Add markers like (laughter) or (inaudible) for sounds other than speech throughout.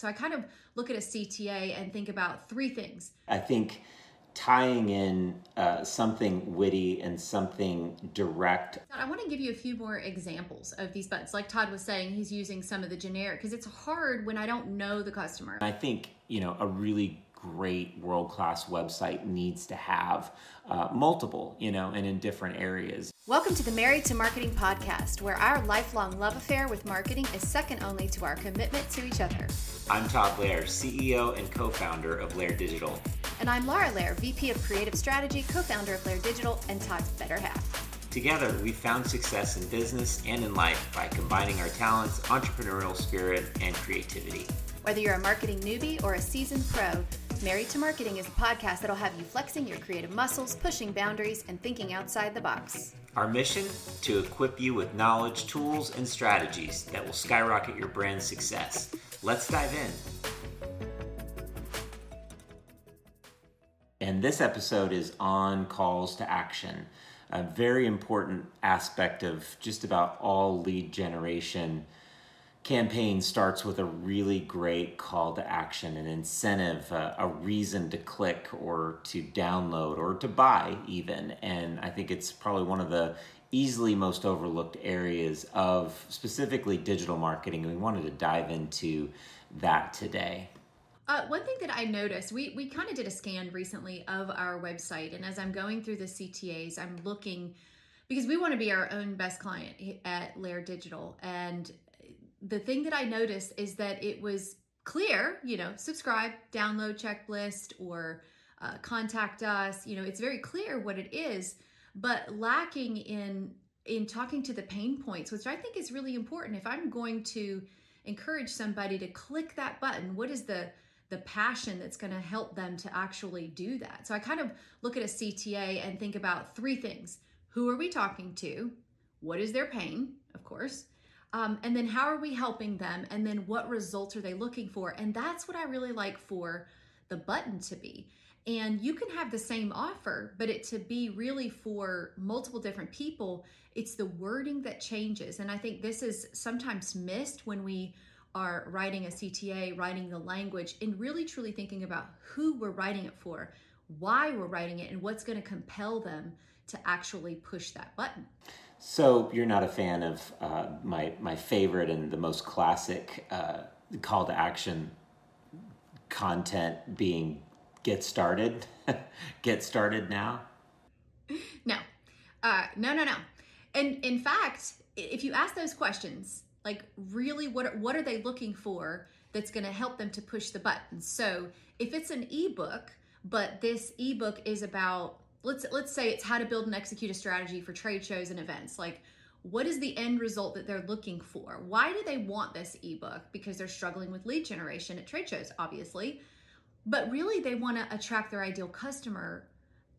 So I kind of look at a CTA and think about three things. I think tying in uh, something witty and something direct. I want to give you a few more examples of these buttons. Like Todd was saying, he's using some of the generic because it's hard when I don't know the customer. I think, you know, a really great world class website needs to have uh, multiple, you know, and in different areas. Welcome to the Married 2 Marketing podcast, where our lifelong love affair with marketing is second only to our commitment to each other. I'm Todd Laire, CEO and co founder of Laire Digital. And I'm Laura Laire, VP of Creative Strategy, co founder of Laire Digital, and Todd's better half. Together, we found success in business and in life by combining our talents, entrepreneurial spirit, and creativity. Whether you're a marketing newbie or a seasoned pro, Married 2 Marketing is a podcast that'll have you flexing your creative muscles, pushing boundaries, and thinking outside the box. Our mission to equip you with knowledge, tools, and strategies that will skyrocket your brand's success. Let's dive in. And this episode is on calls to action, a very important aspect of just about all lead generation campaign starts with a really great call to action, an incentive, a, a, reason to click or to download or to buy, even. And I think it's probably one of the easily most overlooked areas of specifically digital marketing. And we wanted to dive into that today. Uh, one thing that I noticed, we, we kind of did a scan recently of our website. And as I'm going through the CTAs, I'm looking because we want to be our own best client at Laire Digital. And the thing that I noticed is that it was clear, you know, subscribe, download checklist, or uh, contact us. You know, it's very clear what it is, but lacking in in talking to the pain points, which I think is really important. If I'm going to encourage somebody to click that button, what is the the passion that's going to help them to actually do that? So I kind of look at a CTA and think about three things: who are we talking to? What is their pain? Of course um, and then how are we helping them? And then what results are they looking for? And that's what I really like for the button to be. And you can have the same offer, but it to be really for multiple different people, it's the wording that changes. And I think this is sometimes missed when we are writing a CTA, writing the language, and really truly thinking about who we're writing it for, why we're writing it, and what's going to compel them to actually push that button. So you're not a fan of uh, my my favorite and the most classic uh, call to action content being get started, (laughs) get started now. No, uh, no, no, no. And in fact, if you ask those questions, like really, what what are they looking for that's going to help them to push the button? So if it's an ebook, but this ebook is about let's let's say it's how to build and execute a strategy for trade shows and events. Like what is the end result that they're looking for? Why do they want this ebook? Because they're struggling with lead generation at trade shows obviously. But really they want to attract their ideal customer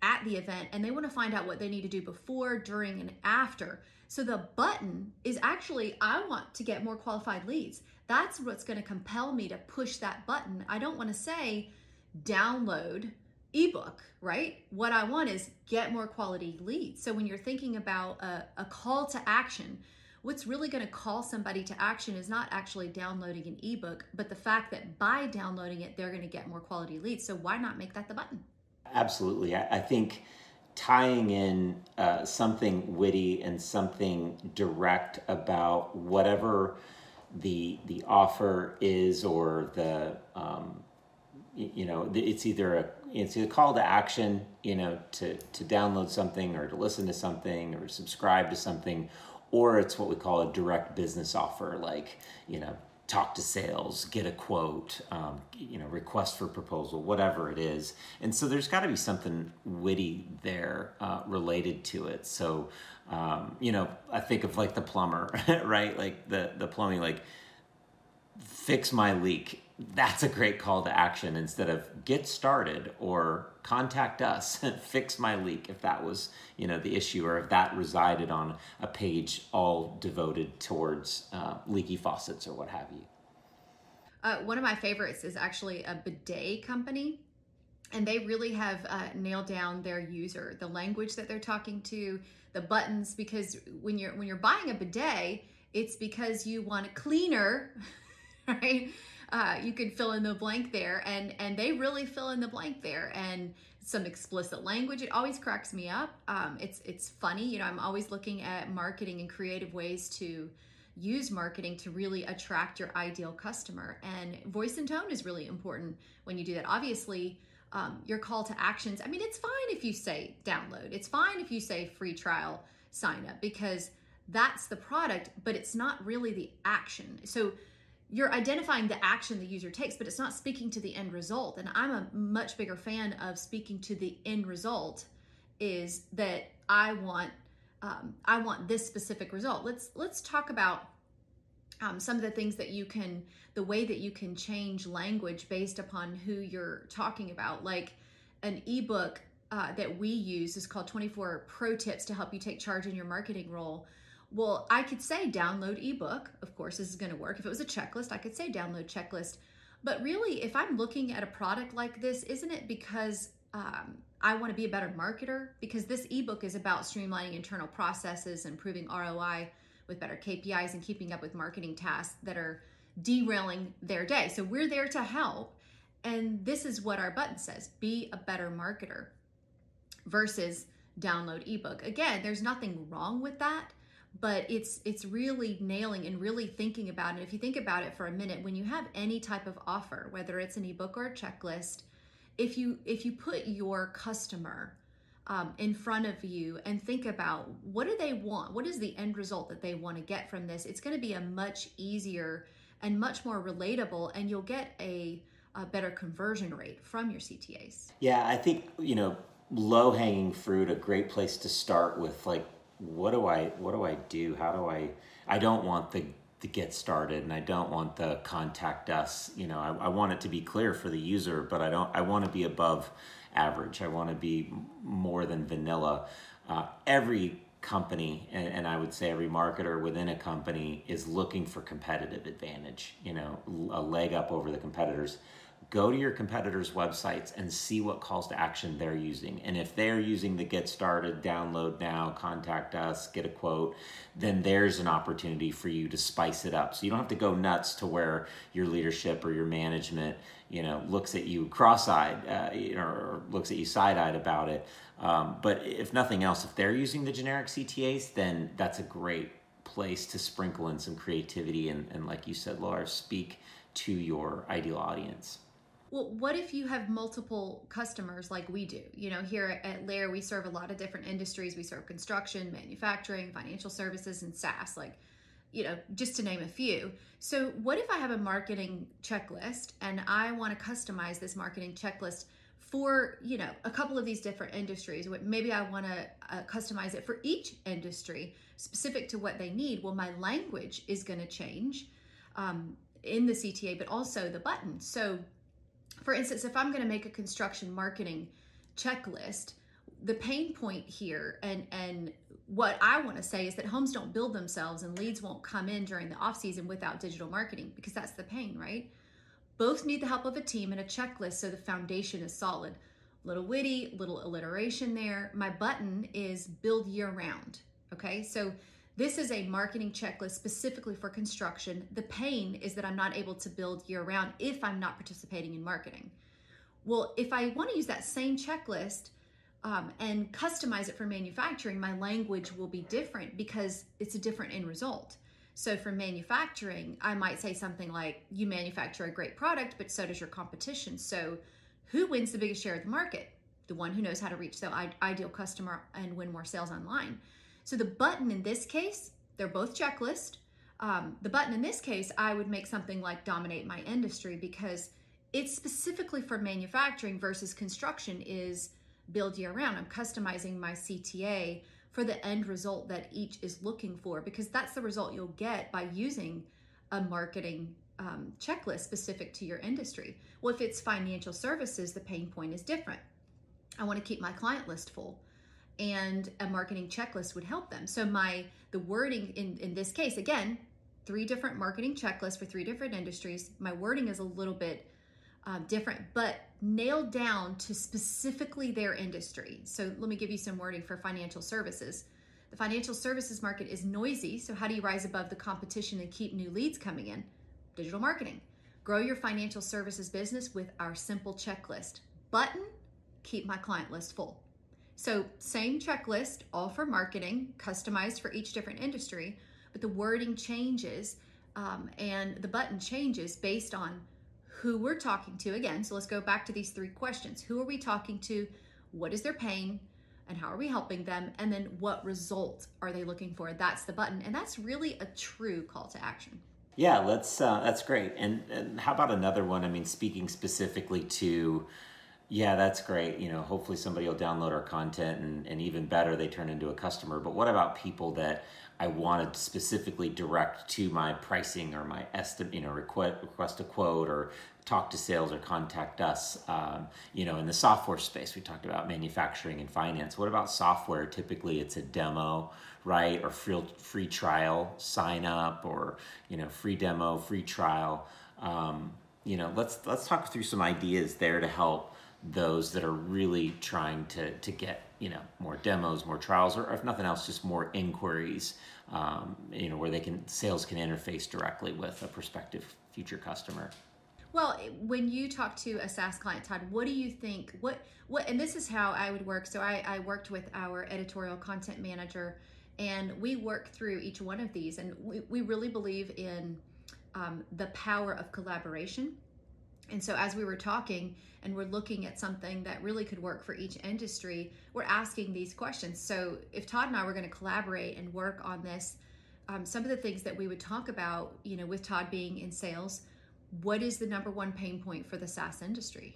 at the event and they want to find out what they need to do before during and after. So the button is actually i want to get more qualified leads. That's what's going to compel me to push that button. I don't want to say download ebook, right? What I want is get more quality leads. So when you're thinking about a, a call to action, what's really going to call somebody to action is not actually downloading an ebook, but the fact that by downloading it, they're going to get more quality leads. So why not make that the button? Absolutely. I, I think tying in uh, something witty and something direct about whatever the the offer is or the um, you know it's either a it's a call to action you know to to download something or to listen to something or subscribe to something or it's what we call a direct business offer like you know talk to sales get a quote um, you know request for proposal whatever it is. And so there's got to be something witty there uh, related to it. So um, you know i think of like the plumber (laughs) right? Like the the plumbing like fix my leak that's a great call to action instead of get started or contact us (laughs) fix my leak if that was you know the issue or if that resided on a page all devoted towards uh, leaky faucets or what have you. Uh, one of my favorites is actually a bidet company and they really have uh, nailed down their user the language that they're talking to the buttons because when you're when you're buying a bidet it's because you want a cleaner (laughs) right uh, you can fill in the blank there, and and they really fill in the blank there, and some explicit language. It always cracks me up. Um, it's it's funny, you know. I'm always looking at marketing and creative ways to use marketing to really attract your ideal customer, and voice and tone is really important when you do that. Obviously. Um, your call to actions. I mean, it's fine if you say download. It's fine if you say free trial sign up because that's the product, but it's not really the action. So you're identifying the action the user takes, but it's not speaking to the end result. And I'm a much bigger fan of speaking to the end result. Is that I want um, I want this specific result. Let's let's talk about um, some of the things that you can the way that you can change language based upon who you're talking about. Like an ebook uh, that we use is called 24 Pro Tips to help you take charge in your marketing role well, I could say download ebook. Of course, this is going to work. If it was a checklist, I could say download checklist. But really, if I'm looking at a product like this, isn't it because um, I want to be a better marketer? Because this ebook is about streamlining internal processes, improving ROI with better KPIs, and keeping up with marketing tasks that are derailing their day. So we're there to help. And this is what our button says be a better marketer versus download ebook. Again, there's nothing wrong with that but it's it's really nailing and really thinking about it. If you think about it for a minute when you have any type of offer whether it's an ebook or a checklist if you if you put your customer um, in front of you and think about what do they want what is the end result that they want to get from this it's going to be a much easier and much more relatable and you'll get a, a better conversion rate from your ctas yeah i think you know low hanging fruit a great place to start with like what do I what do I do? How do I I don't want the the get started and I don't want the contact us. You know, I, I want it to be clear for the user, but I don't I want to be above average. I want to be more than vanilla. Uh, every company and, and, I would say every marketer within a company is looking for competitive advantage, you know, a leg up over the competitors go to your competitors' websites and see what calls to action they're using. And if they're using the get started, download now, contact us, get a quote, then there's an opportunity for you to spice it up. So you don't have to go nuts to where your leadership or your management, you know, looks at you cross-eyed uh, or looks at you side-eyed about it. Um, but if nothing else, if they're using the generic CTAs, then that's a great place to sprinkle in some creativity and, and like you said, Laura, speak to your ideal audience. Well, what if you have multiple customers like we do? You know, here at Laire, we serve a lot of different industries. We serve construction, manufacturing, financial services, and SaaS, like, you know, just to name a few. So, what if I have a marketing checklist and I want to customize this marketing checklist for, you know, a couple of these different industries? Maybe I want to uh, customize it for each industry specific to what they need. Well, my language is going to change um, in the CTA, but also the button. So, for instance, if I'm going to make a construction marketing checklist, the pain point here and and what I want to say is that homes don't build themselves and leads won't come in during the off season without digital marketing because that's the pain, right? Both need the help of a team and a checklist so the foundation is solid. Little witty, little alliteration there. My button is build year round. Okay, so this is a marketing checklist specifically for construction. The pain is that I'm not able to build year round if I'm not participating in marketing. Well, if I want to use that same checklist um, and customize it for manufacturing, my language will be different because it's a different end result. So for manufacturing, I might say something like, You manufacture a great product, but so does your competition. So who wins the biggest share of the market? The one who knows how to reach the ideal customer and win more sales online. So the button in this case, they're both checklist. Um, the button in this case, I would make something like dominate my industry because it's specifically for manufacturing versus construction is build year round. I'm customizing my CTA for the end result that each is looking for because that's the result you'll get by using a marketing um, checklist specific to your industry. Well, if it's financial services, the pain point is different. I want to keep my client list full and a marketing checklist would help them. So my the wording in in this case again, three different marketing checklists for three different industries. My wording is a little bit uh, different, but nailed down to specifically their industry. So let me give you some wording for financial services. The financial services market is noisy, so how do you rise above the competition and keep new leads coming in? Digital marketing. Grow your financial services business with our simple checklist. Button, keep my client list full. So, same checklist, all for marketing, customized for each different industry, but the wording changes um, and the button changes based on who we're talking to again. So, let's go back to these three questions Who are we talking to? What is their pain? And how are we helping them? And then, what result are they looking for? That's the button. And that's really a true call to action. Yeah, let's. Uh, that's great. And, and how about another one? I mean, speaking specifically to, yeah, that's great. You know, hopefully somebody will download our content, and, and even better, they turn into a customer. But what about people that I want to specifically direct to my pricing or my estimate, you know, request request a quote or talk to sales or contact us. Um, you know, in the software space, we talked about manufacturing and finance. What about software? Typically, it's a demo right? Or free, free trial sign up or, you know, free demo, free trial. Um, you know, let's, let's talk through some ideas there to help those that are really trying to, to get, you know, more demos, more trials, or if nothing else, just more inquiries, um, you know, where they can, sales can interface directly with a prospective future customer. Well, when you talk to a SaaS client, Todd, what do you think? What what? And this is how I would work. So I, I worked with our editorial content manager and we work through each one of these, and we, we really believe in um, the power of collaboration. And so, as we were talking and we're looking at something that really could work for each industry, we're asking these questions. So, if Todd and I were going to collaborate and work on this, um, some of the things that we would talk about, you know, with Todd being in sales, what is the number one pain point for the SaaS industry?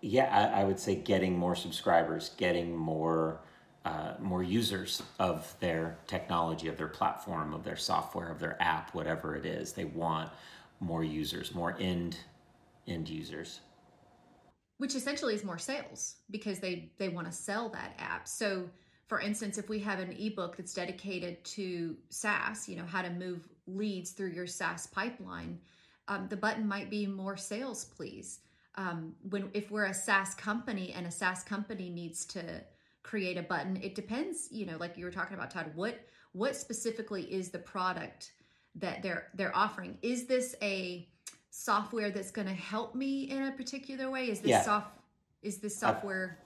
Yeah, I, I would say getting more subscribers, getting more uh, more users of their technology, of their platform, of their software, of their app, whatever it is. They want more users, more end end users. Which essentially is more sales because they they want to sell that app. So for instance, if we have an ebook that's dedicated to SaaS, you know, how to move leads through your SaaS pipeline, um, the button might be more sales, please. Um, when if we're a SaaS company and a SaaS company needs to create a button it depends you know like you were talking about todd what what specifically is the product that they're they're offering is this a software that's going to help me in a particular way? Is this yeah. soft is this software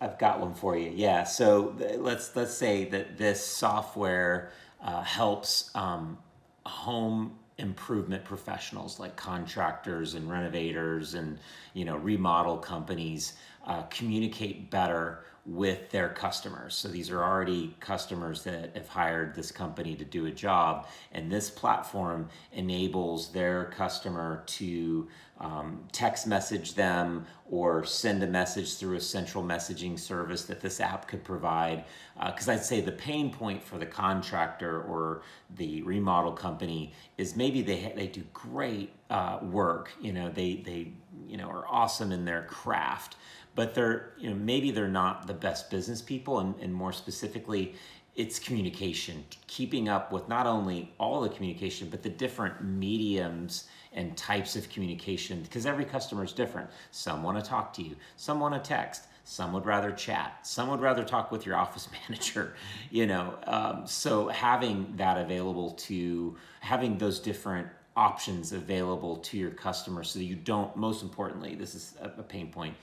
I've, I've, got one for you yeah. So th- let's let's say that this software uh, helps um, home improvement professionals like contractors and renovators and you know remodel companies uh, communicate better with their customers. So these are already customers that have hired this company to do a job, and this platform enables their customer to um, text message them or send a message through a central messaging service that this app could provide. Because uh, I'd say the pain point for the contractor or the remodel company is maybe they they do great uh, work. You know, they they you know are awesome in their craft but they're you know maybe they're not the best business people and, and more specifically it's communication keeping up with not only all the communication but the different mediums and types of communication because every customer is different. Some want to talk to you some want to text some would rather chat some would rather talk with your (laughs) office manager you know um, so having that available to having those different options available to your customers so you don't most importantly this is a pain point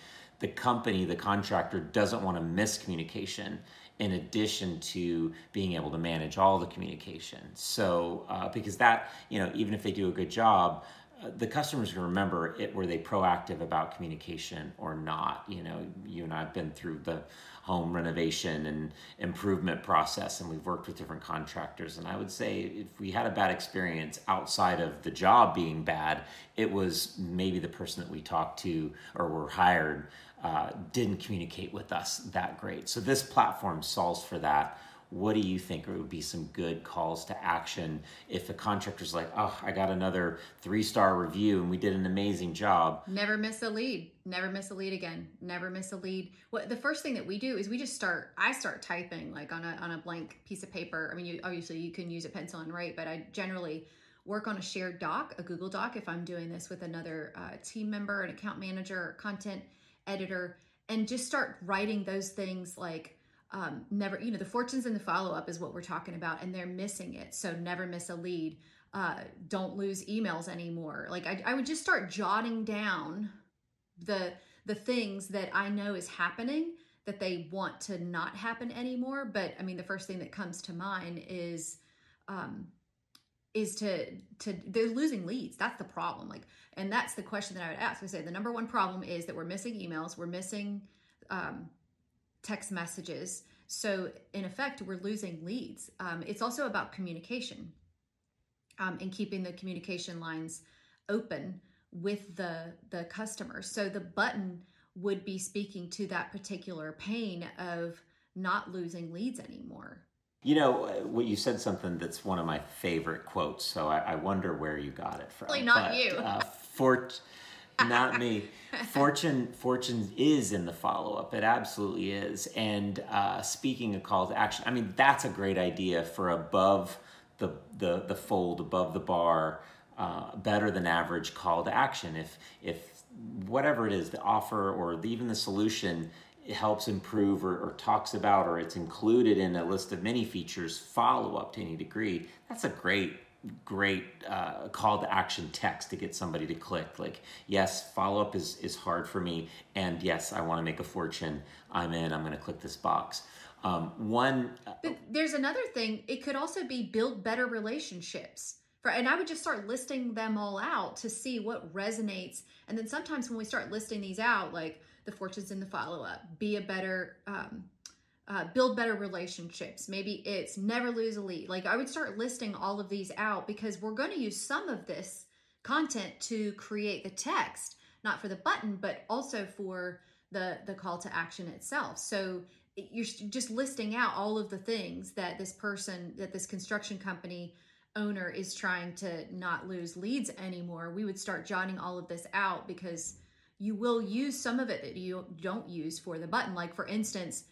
the company, the contractor, doesn't want to miss communication in addition to being able to manage all the communication. So, uh, because that, you know, even if they do a good job, uh, the customers can remember it were they proactive about communication or not. You know, you and I have been through the home renovation and improvement process and we've worked with different contractors and i would say if we had a bad experience outside of the job being bad it was maybe the person that we talked to or were hired uh, didn't communicate with us that great. So this platform solves for that. What do you think it would be some good calls to action if a contractor's like, oh, I got another three star review and we did an amazing job? Never miss a lead. Never miss a lead again. Never miss a lead. What the first thing that we do is we just start. I start typing like on a on a blank piece of paper. I mean, you, obviously you can use a pencil and write, but I generally work on a shared doc, a Google Doc, if I'm doing this with another uh, team member, an account manager, content editor and just start writing those things like um, never you know the fortunes and the follow-up is what we're talking about and they're missing it so never miss a lead uh, don't lose emails anymore. Like I, I would just start jotting down the the things that I know is happening that they want to not happen anymore. But I mean, the first thing that comes to mind is um, is to to they're losing leads. That's the problem. Like, and that's the question that I would ask. I say the number one problem is that we're missing emails, we're missing um, text messages. So in effect, we're losing leads. Um, it's also about communication um, and keeping the communication lines open with the the customer. So the button would be speaking to that particular pain of not losing leads anymore. You know, uh, what you said something that's one of my favorite quotes. So I, I wonder where you got it from. Probably not but, you. Uh, fort, not me. Fortune, fortune is in the follow up. It absolutely is. And uh, speaking of call to action, I mean that's a great idea for above the the the fold, above the bar, uh, better than average call to action. If if whatever it is, the offer or the, even the solution helps improve or, or, talks about or it's included in a list of many features follow up to any degree that's a great great uh, call to action text to get somebody to click. Like yes follow up is is hard for me and yes i want to make a fortune i'm in i'm going to click this box. Um, one uh, but there's another thing it could also be build better relationships for, and i would just start listing them all out to see what resonates and then sometimes when we start listing these out like the fortunes in the follow up, be a better, um, uh, build better relationships. Maybe it's never lose a lead. Like I would start listing all of these out because we're going to use some of this content to create the text, not for the button, but also for the the call to action itself. So you're just listing out all of the things that this person, that this construction company owner is trying to not lose leads anymore. We would start jotting all of this out because you will use some of it that you don't use for the button. Like, for instance,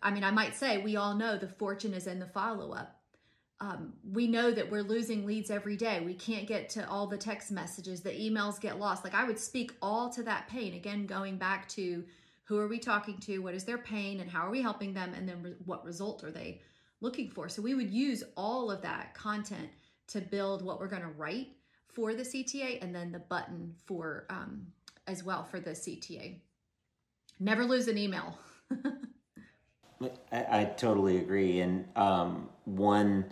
I mean, I might say we all know the fortune is in the follow up. Um, we know that we're losing leads every day. We can't get to all the text messages, the emails get lost. Like, I would speak all to that pain. Again, going back to who are we talking to, what is their pain, and how are we helping them, and then re- what result are they looking for. So, we would use all of that content to build what we're going to write for the CTA and then the button for um, as well for the CTA. Never lose an email. (laughs) I, I, totally agree. And um, one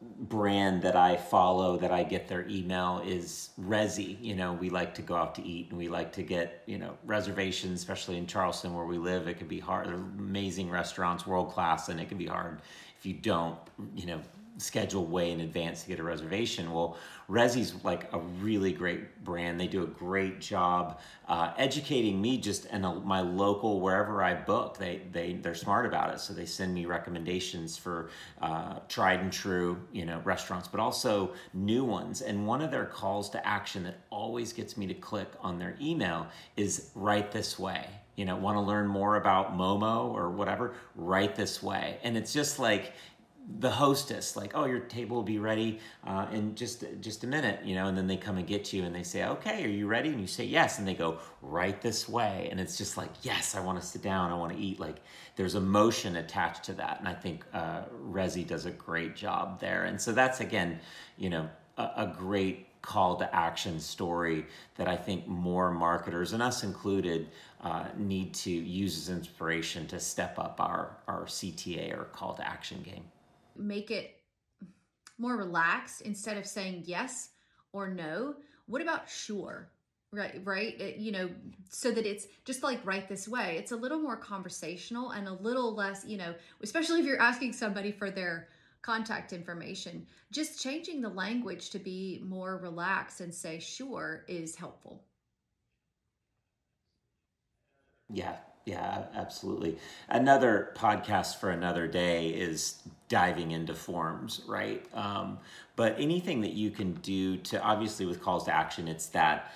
brand that I follow that I get their email is Resy. You know, we like to go out to eat and we like to get, you know, reservations, especially in Charleston where we live. It can be hard. Amazing restaurants, world class, and it can be hard if you don't, you know, schedule way in advance to get a reservation. Well, Resy's like a really great brand. They do a great job uh, educating me just in a, my local wherever I book. They they they're smart about it, so they send me recommendations for uh, tried and true you know restaurants, but also new ones. And one of their calls to action that always gets me to click on their email is right this way you know want to learn more about momo or whatever right this way and it's just like the hostess like oh your table will be ready uh, in just just a minute you know and then they come and get you and they say okay are you ready? And you say yes and they go right this way and it's just like yes i want to sit down i want to eat like there's emotion attached to that and i think uh, Resy does a great job there and so that's again you know a, a great call to action story that i think more marketers and us included uh, need to use as inspiration to step up our our cta or call to action game make it more relaxed instead of saying yes or no? What about sure? Right right? It, you know so that it's just like right this way. It's a little more conversational and a little less you know especially if you're asking somebody for their contact information. Just changing the language to be more relaxed and say sure is helpful. Yeah yeah, absolutely. Another podcast for another day is diving into forms, right? Um, but anything that you can do to, obviously, with calls to action, it's that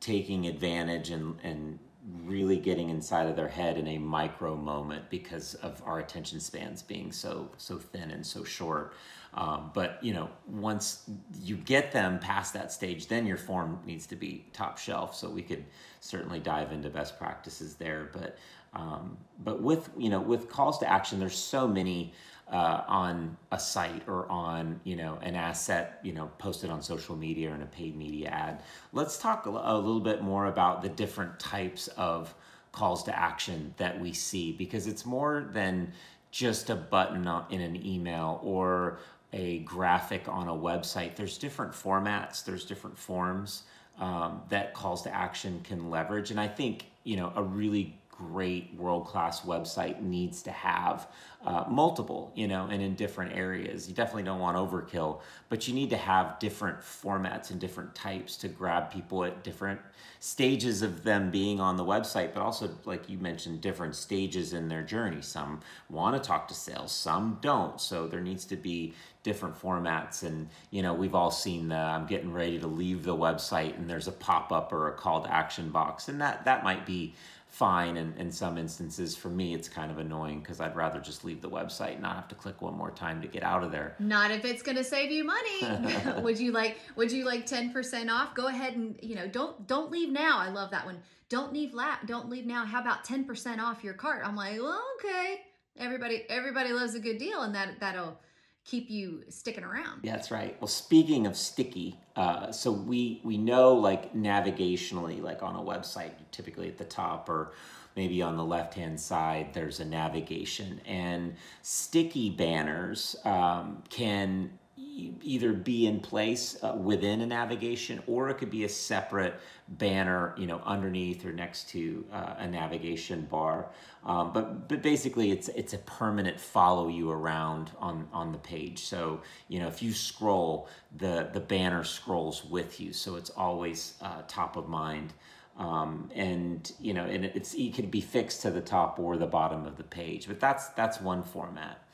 taking advantage and, and really getting inside of their head in a micro moment because of our attention spans being so so thin and so short Um, but you know, once you get them past that stage, then your form needs to be top shelf. So we could certainly dive into best practices there. But um, but with you know with calls to action, there's so many uh, on a site or on you know an asset you know posted on social media or in a paid media ad. Let's talk a, little bit more about the different types of calls to action that we see because it's more than just a button in an email or a graphic on a website. There's different formats. There's different forms um, that calls to action can leverage, and I think you know a really great world class website needs to have uh, multiple, you know, and in different areas. You definitely don't want overkill, but you need to have different formats and different types to grab people at different stages of them being on the website, but also, like you mentioned, different stages in their journey. Some want to talk to sales, some don't. So there needs to be different formats. And, you know, we've all seen the I'm getting ready to leave the website and there's a pop up or a call to action box. And that, that might be fine in, in some instances. For me it's kind of annoying because i'd rather just leave the website and not have to click one more time to get out of there. Not if it's going to save you money. (laughs) Would you like would you like 10% off? Go ahead and you know don't don't leave now. I love that one. Don't leave la- don't leave now. How about 10% off your cart? I'm like well okay. Everybody everybody loves a good deal and that that'll keep you sticking around. That's right. Well, speaking of sticky, uh, so we we know like navigationally, like on a website, typically at the top or maybe on the left hand side, there's a navigation, and sticky banners um, can either be in place uh, within a navigation or it could be a separate banner you know underneath or next to uh, a navigation bar. Um, but but basically it's it's a permanent follow you around on on the page. So you know if you scroll the the banner scrolls with you. So it's always uh, top of mind. Um, and you know and it's it could be fixed to the top or the bottom of the page. But that's that's one format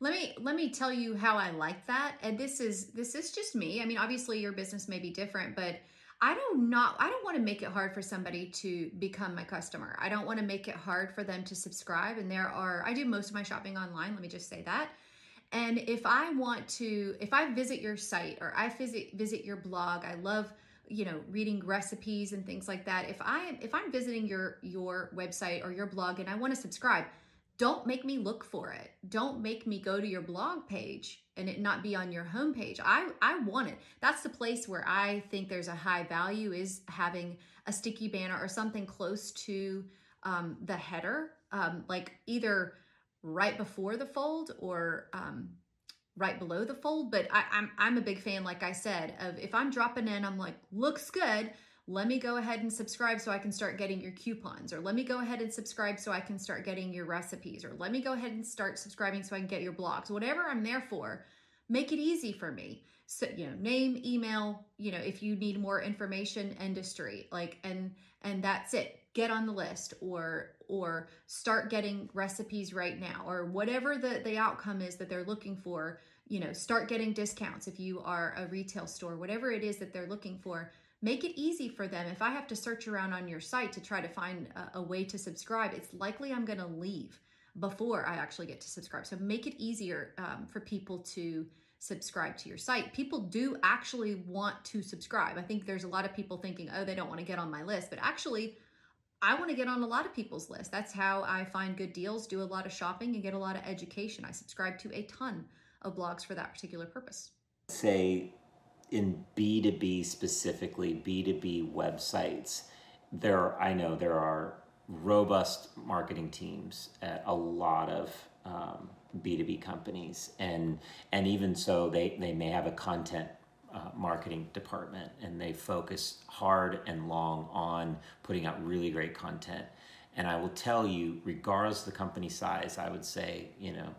let me let me tell you how I like that. And this is this is just me. I mean, obviously your business may be different, but I don't not I don't want to make it hard for somebody to become my customer. I don't want to make it hard for them to subscribe. And there are I do most of my shopping online, let me just say that. And if I want to if I visit your site or I visit visit your blog, I love you know reading recipes and things like that. If I if I'm visiting your your website or your blog and I want to subscribe, don't make me look for it. Don't make me go to your blog page and it not be on your homepage. I I want it. That's the place where I think there's a high value is having a sticky banner or something close to um, the header, um, like either right before the fold or um, right below the fold. But I, I'm I'm a big fan, like I said, of if I'm dropping in, I'm like looks good let me go ahead and subscribe so I can start getting your coupons, or let me go ahead and subscribe so I can start getting your recipes, or let me go ahead and start subscribing so I can get your blogs. Whatever I'm there for, make it easy for me. So, you know, name, email, you know, if you need more information, industry, like, and, and that's it. Get on the list or, or start getting recipes right now, or whatever the, the outcome is that they're looking for, you know, start getting discounts if you are a retail store, whatever it is that they're looking for Make it easy for them. If I have to search around on your site to try to find a, a way to subscribe, it's likely I'm going to leave before I actually get to subscribe. So make it easier um, for people to subscribe to your site. People do actually want to subscribe. I think there's a lot of people thinking, oh, they don't want to get on my list, but actually, I want to get on a lot of people's list. That's how I find good deals, do a lot of shopping, and get a lot of education. I subscribe to a ton of blogs for that particular purpose. Say in B2B specifically, B2B websites, there I know there are robust marketing teams at a lot of um, B2B companies. And, and even so, they, they may have a content uh, marketing department and they focus hard and long on putting out really great content. And I will tell you, regardless of the company size, I would say, you know,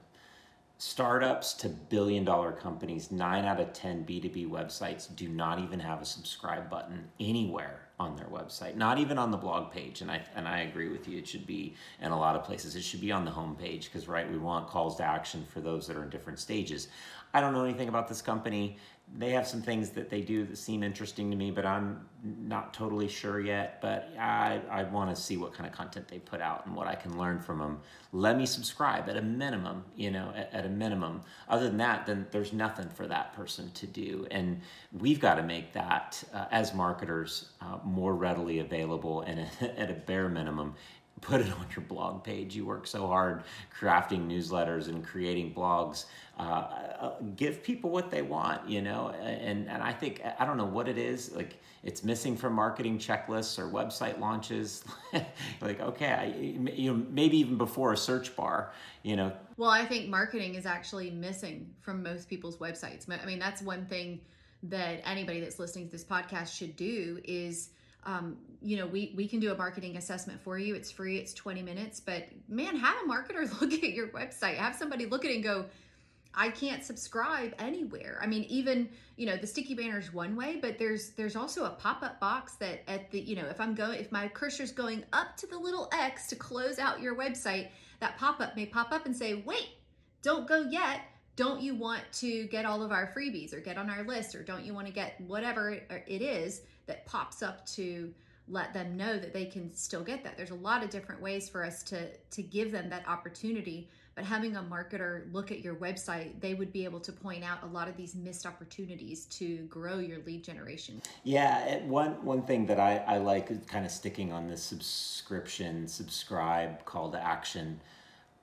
startups to billion dollar companies, nine out of 10 B2B websites do not even have a subscribe button anywhere on their website, not even on the blog page. And I, and I agree with you, it should be in a lot of places, it should be on the homepage because, right, we want calls to action for those that are in different stages. I don't know anything about this company. They have some things that they do that seem interesting to me, but I'm not totally sure yet. But I, I want to see what kind of content they put out and what I can learn from them. Let me subscribe at a minimum, you know, at, at a minimum. Other than that, then there's nothing for that person to do. And we've got to make that, uh, as marketers, uh, more readily available and (laughs) at a bare minimum (laughs) put it on your blog page. You work so hard crafting newsletters and creating blogs. Uh, uh, give people what they want, you know. And and I think I don't know what it is. Like it's missing from marketing checklists or website launches. (laughs) like okay, I, you know maybe even before a search bar, you know. Well, I think marketing is actually missing from most people's websites. I mean, that's one thing that anybody that's listening to this podcast should do is um, you know, we we can do a marketing assessment for you. It's free. It's 20 minutes. But man, have a marketer (laughs) look at your website. Have somebody look at it and go, I can't subscribe anywhere. I mean, even you know, the sticky banner is one way, but there's there's also a pop up box that at the you know, if I'm going, if my cursor's going up to the little X to close out your website, that pop up may pop up and say, wait, don't go yet. Don't you want to get all of our freebies or get on our list or don't you want to get whatever it is? that pops up to let them know that they can still get that. There's a lot of different ways for us to to give them that opportunity, but having a marketer look at your website, they would be able to point out a lot of these missed opportunities to grow your lead generation. Yeah, one one thing that I, I like kind of sticking on this subscription, subscribe call to action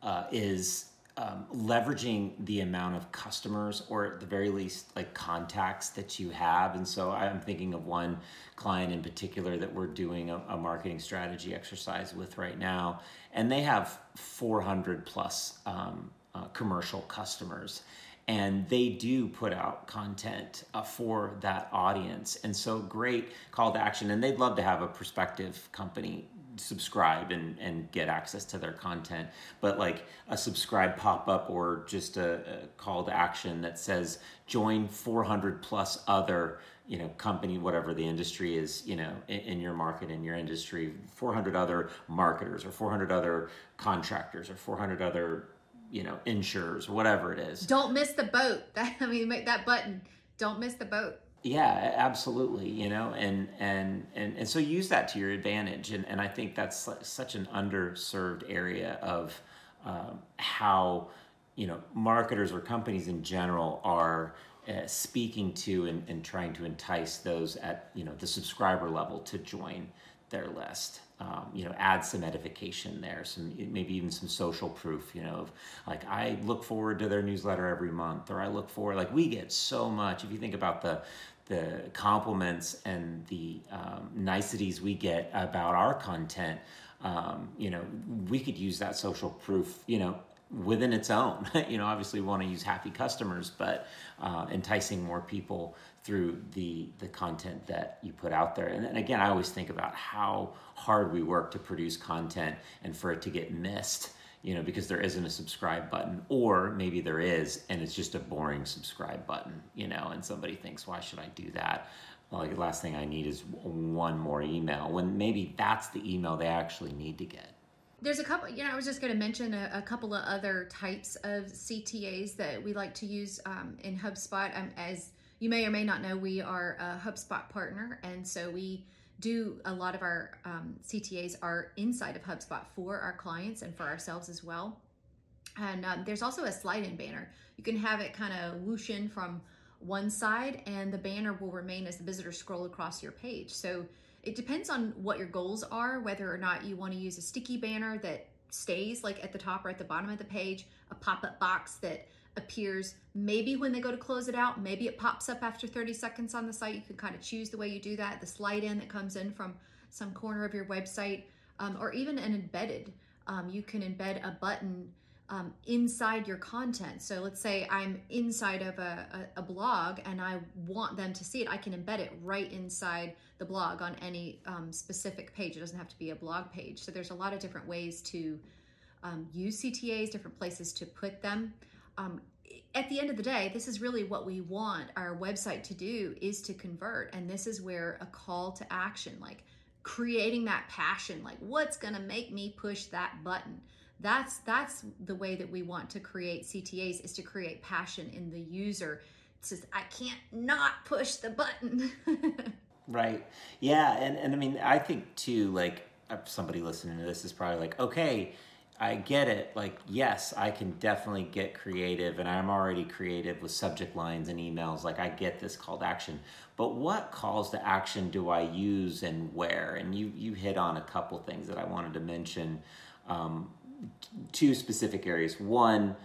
uh, is um, leveraging the amount of customers or at the very least like contacts that you have. And so i'm thinking of one client in particular that we're doing a, a marketing strategy exercise with right now and they have 400 plus um, uh, commercial customers and they do put out content uh, for that audience. And so great call to action and they'd love to have a prospective company subscribe and, and get access to their content. But like a subscribe pop up or just a, a, call to action that says join 400 plus other you know company whatever the industry is you know in, in, your market in your industry 400 other marketers or 400 other contractors or 400 other you know insurers whatever it is. Don't miss the boat. (laughs) That i mean make that button. Don't miss the boat yeah absolutely you know and and and, and so use that to your advantage and, and i think that's such an underserved area of um, how you know marketers or companies in general are uh, speaking to and, and trying to entice those at you know the subscriber level to join their list um, you know add some edification there some maybe even some social proof you know of like i look forward to their newsletter every month or i look forward like we get so much if you think about the the compliments and the um, niceties we get about our content, um, you know, we could use that social proof, you know, within its own. (laughs) you know, obviously we want to use happy customers, but uh, enticing more people through the the content that you put out there. And, again, I always think about how hard we work to produce content and for it to get missed you know, because there isn't a subscribe button, or maybe there is, and it's just a boring subscribe button, you know, and somebody thinks, why should I do that? Well, like the last thing I need is one more email when maybe that's the email they actually need to get. There's a couple, you know, I was just going to mention a, a, couple of other types of CTAs that we like to use um, in HubSpot. Um, as you may or may not know, we are a HubSpot partner, and so we do a lot of our um, CTAs are inside of HubSpot for our clients and for ourselves as well. And um, there's also a slide in banner. You can have it kind of whoosh in from one side, and the banner will remain as the visitors scroll across your page. So it depends on what your goals are, whether or not you want to use a sticky banner that stays like at the top or at the bottom of the page, a pop up box that appears. Maybe when they go to close it out maybe it pops up after 30 seconds on the site. You can kind of choose the way you do that. The slide in that comes in from some corner of your website um, or even an embedded. Um, you can embed a button um, inside your content. So let's say i'm inside of a, a, a blog and i want them to see it i can embed it right inside the blog on any um, specific page. It doesn't have to be a blog page. So there's a lot of different ways to um, use ctas different places to put them um, at the end of the day, this is really what we want our website to do is to convert. And this is where a call to action, like creating that passion, like what's going to make me push that button. That's that's the way that we want to create CTAs is to create passion in the user just I can't not push the button. (laughs) right. Yeah, and and I mean I think too like uh, somebody listening to this is probably like, okay, I get it. Like, yes, I can definitely get creative, and I'm already creative with subject lines and emails. Like, I get this call to action. But what calls to action do I use and where? And you you hit on a couple things that I wanted to mention. Um, two specific areas. One,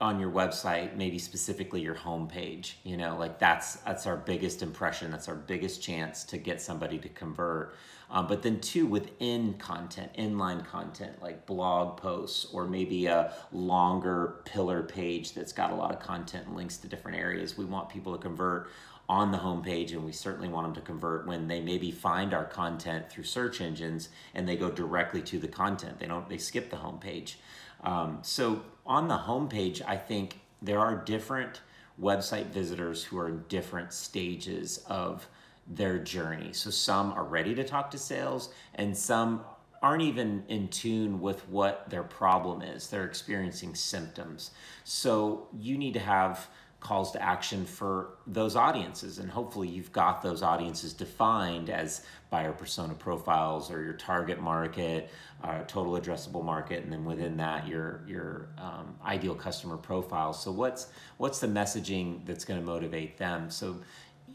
on your website, maybe specifically your homepage. You know, like that's that's our biggest impression. That's our biggest chance to get somebody to convert. Um, but then two, within content, inline content like blog posts or maybe a longer pillar page that's got a lot of content and links to different areas. We want people to convert on the homepage, and we certainly want them to convert when they maybe find our content through search engines and they go directly to the content. They don't they skip the homepage. Um, so on the homepage, I think there are different website visitors who are in different stages of their journey. So some are ready to talk to sales, and some aren't even in tune with what their problem is. They're experiencing symptoms. So you need to have calls to action for those audiences. And hopefully, you've got those audiences defined as buyer persona profiles or your target market, uh, total addressable market, and then within that, your your um, ideal customer profile. So, what's what's the messaging that's going to motivate them? So,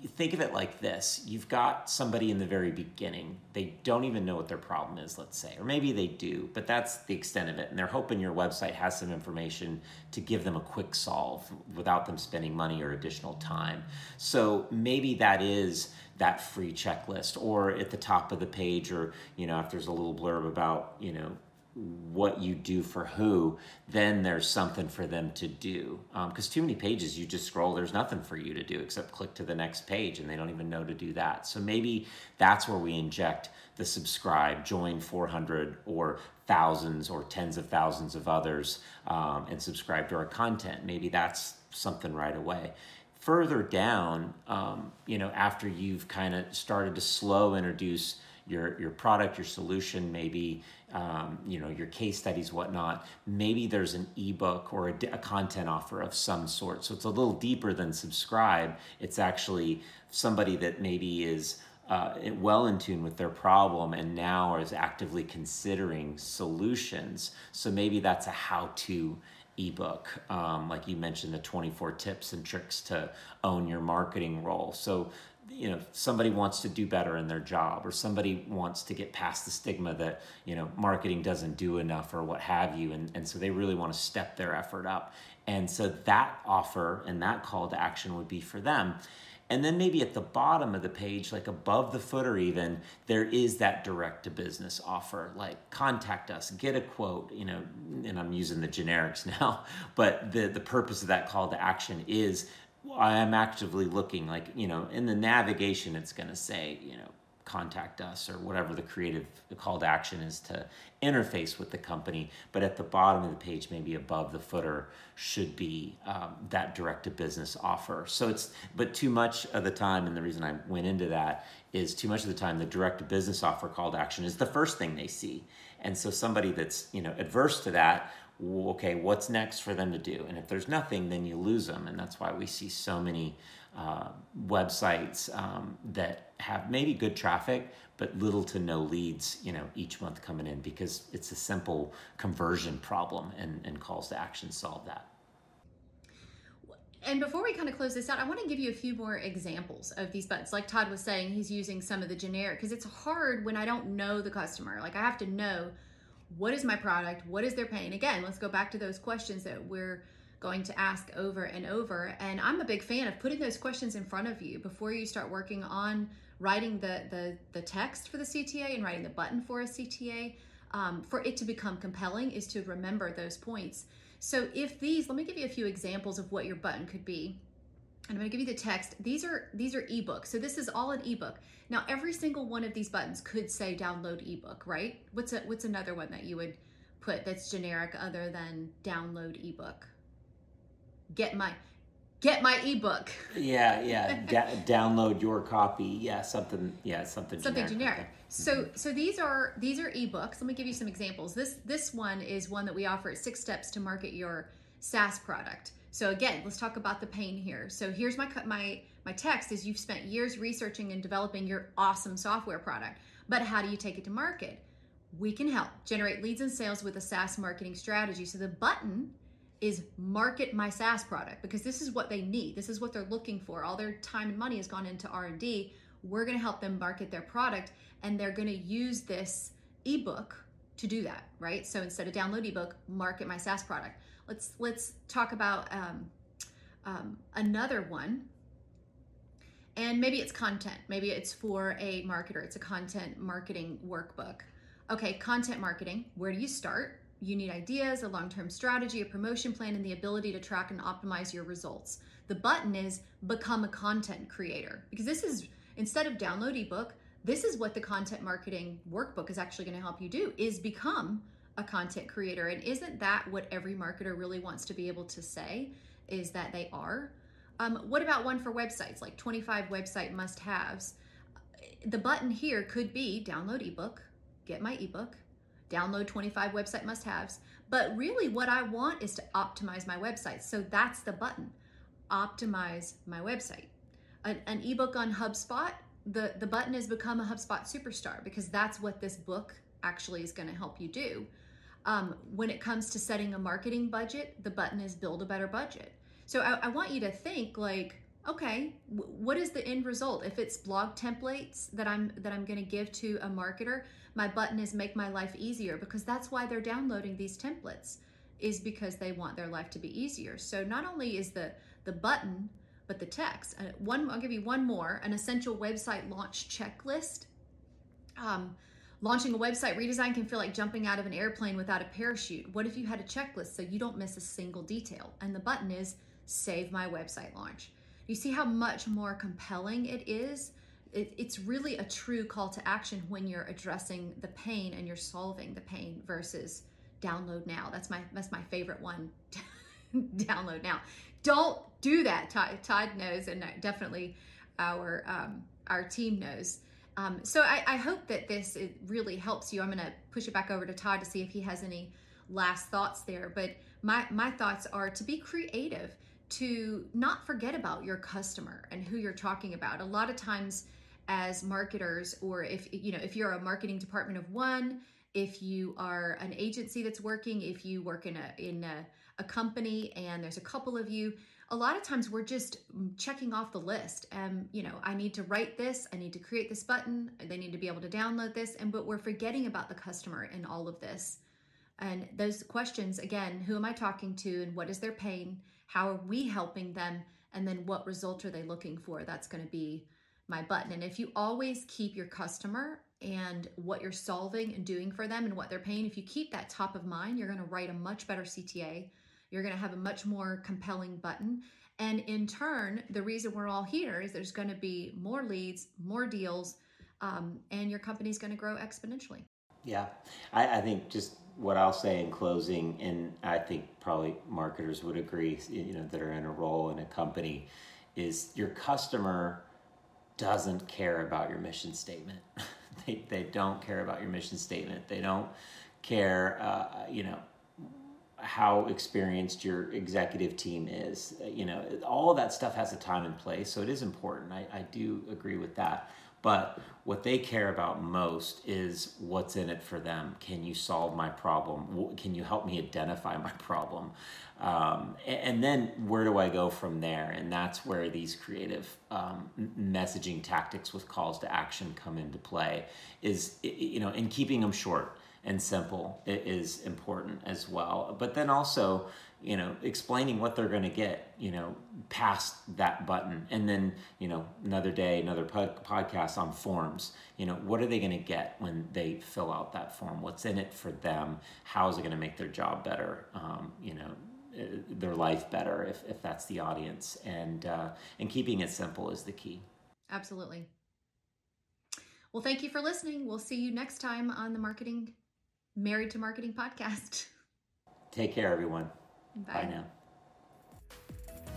think of it like this. You've got somebody in the very beginning. They don't even know what their problem is let's say or maybe they do but that's the extent of it. And they're hoping your website has some information to give them a quick solve without them spending money or additional time. So maybe that is that free checklist or at the top of the page or you know if there's a little blurb about you know what you do for who, then there's something for them to do. Because um, too many pages, you just scroll, there's nothing for you to do except click to the next page, and they don't even know to do that. So maybe that's where we inject the subscribe, join 400 or thousands or tens of thousands of others um, and subscribe to our content. Maybe that's something right away further down, um, you know, after you've kind of started to slow introduce your your product, your solution, maybe um, you know your case studies, whatnot. Maybe there's an ebook or a, a content offer of some sort. So it's a little deeper than subscribe. It's actually somebody that maybe is uh, well in tune with their problem and now is actively considering solutions. So maybe that's a how-to ebook, um, like you mentioned, the 24 tips and tricks to own your marketing role. So you know somebody wants to do better in their job or somebody wants to get past the stigma that you know marketing doesn't do enough or what have you. And, and so they really want to step their effort up. And so that offer and that call to action would be for them. And then maybe at the bottom of the page like above the footer even there is that direct to business offer like contact us get a quote you know and i'm using the generics (laughs) now but the the purpose of that call to action is I am actively looking, like, you know, in the navigation, it's going to say, you know, contact us or whatever the creative call to action is to interface with the company. But at the bottom of the page, maybe above the footer, should be um, that direct to business offer. So it's, but too much of the time, and the reason I went into that is too much of the time, the direct to business offer call to action is the first thing they see. And so somebody that's, you know, adverse to that okay, what's next for them to do? And if there's nothing, then you lose them. And that's why we see so many uh, websites um, that have maybe good traffic, but little to no leads, you know, each month coming in because it's a simple conversion problem and, and calls to action solve that. And before we kind of close this out, I want to give you a few more examples of these buttons. Like Todd was saying, he's using some of the generic because it's hard when I don't know the customer. Like I have to know what is my product? What is their pain? Again, let's go back to those questions that we're going to ask over and over. And I'm a big fan of putting those questions in front of you before you start working on writing the the, the text for the CTA and writing the button for a CTA. Um, for it to become compelling is to remember those points. So if these, let me give you a few examples of what your button could be. And I'm going to give you the text. These are these are ebooks. So this is all an ebook. Now every single one of these buttons could say download ebook, right? What's a, what's another one that you would put that's generic other than download ebook? Get my get my ebook. Yeah, yeah. (laughs) Da- download your copy. Yeah, something. Yeah, something. Something generic. generic. So, mm-hmm. so these are these are ebooks. Let me give you some examples. This this one is one that we offer at Six Steps to Market Your SaaS product. So again, let's talk about the pain here. So here's my my my text is you've spent years researching and developing your awesome software product, but how do you take it to market? We can help generate leads and sales with a SaaS marketing strategy. So the button is market my SaaS product because this is what they need. This is what they're looking for. All their time and money has gone into R&D. We're going to help them market their product and they're going to use this ebook to do that, right? So instead of download ebook, market my SaaS product. Let's let's talk about um, um, another one. And maybe it's content. Maybe it's for a marketer. It's a content marketing workbook. Okay, content marketing. Where do you start? You need ideas, a long term strategy, a promotion plan, and the ability to track and optimize your results. The button is become a content creator because this is instead of download ebook, this is what the content marketing workbook is actually going to help you do is become a content creator. And isn't that what every marketer really wants to be able to say is that they are? Um, what about one for websites, like 25 website must haves? The button here could be download ebook, get my ebook, download 25 website must haves. But really, what I want is to optimize my website. So that's the button optimize my website. An, an ebook on HubSpot, the, the button is become a HubSpot superstar because that's what this book actually is going to help you do. Um, when it comes to setting a marketing budget, the button is build a better budget. So I, I want you to think like, okay, w- what is the end result? If it's blog templates that I'm that I'm going to give to a marketer, my button is make my life easier because that's why they're downloading these templates is because they want their life to be easier. So not only is the the button but the text. Uh, one, I'll give you one more: an essential website launch checklist. Um, Launching a website redesign can feel like jumping out of an airplane without a parachute. What if you had a checklist so you don't miss a single detail? And the button is Save My Website Launch. You see how much more compelling it is? It, it's really a true call to action when you're addressing the pain and you're solving the pain versus download now. That's my that's my favorite one. (laughs) download now. Don't do that. Todd, Todd knows, and definitely our um, our team knows um, so I, I, hope that this really helps you. I'm going to push it back over to Todd to see if he has any last thoughts there. But my my thoughts are to be creative, to not forget about your customer and who you're talking about. A lot of times, as marketers, or if you know if you're a marketing department of one, if you are an agency that's working, if you work in a in a, a company and there's a couple of you a lot of times we're just checking off the list. Um, you know, I need to write this, I need to create this button, they need to be able to download this, and but we're forgetting about the customer in all of this. And those questions again, who am I talking to and what is their pain? How are we helping them? And then what result are they looking for? That's going to be my button. And if you always keep your customer and what you're solving and doing for them and what they're paying, if you keep that top of mind, you're going to write a much better CTA you're going to have a much more compelling button. And in turn, the reason we're all here is there's going to be more leads, more deals, um, and your company's going to grow exponentially. Yeah, I, I, think just what I'll say in closing, and I think probably marketers would agree, you know, that are in a role in a company, is your customer doesn't care about your mission statement. (laughs) they, they don't care about your mission statement. They don't care, uh, you know, how experienced your executive team is. You know, all of that stuff has a time and place, so it is important. I, I do agree with that. But what they care about most is what's in it for them. Can you solve my problem? Can you help me identify my problem? Um, and, then where do I go from there? And that's where these creative um, messaging tactics with calls to action come into play. Is you know, in keeping them short and simple is important as well. But then also, you know, explaining what they're going to get, you know, past that button. And then, you know, another day, another pod- podcast on forms. You know, what are they going to get when they fill out that form? What's in it for them? How is it going to make their job better? Um, you know, their life better if, if that's the audience. And, uh, and keeping it simple is the key. Absolutely. Well, thank you for listening. We'll see you next time on the Marketing Married 2 Marketing podcast. Take care, everyone. Bye, Bye now.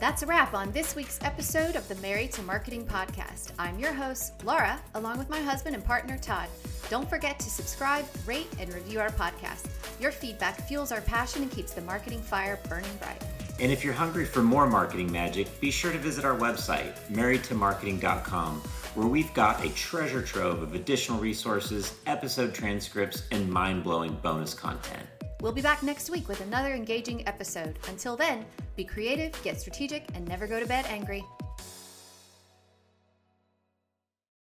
That's a wrap on this week's episode of the Married 2 Marketing podcast. I'm your host, Laura, along with my husband and partner, Todd. Don't forget to subscribe, rate, and review our podcast. Your feedback fuels our passion and keeps the marketing fire burning bright. And if you're hungry for more marketing magic, be sure to visit our website, marriedtomarketing.com, where we've got a treasure trove of additional resources, episode transcripts, and mind blowing bonus content. We'll be back next week with another engaging episode. Until then, be creative, get strategic, and never go to bed angry.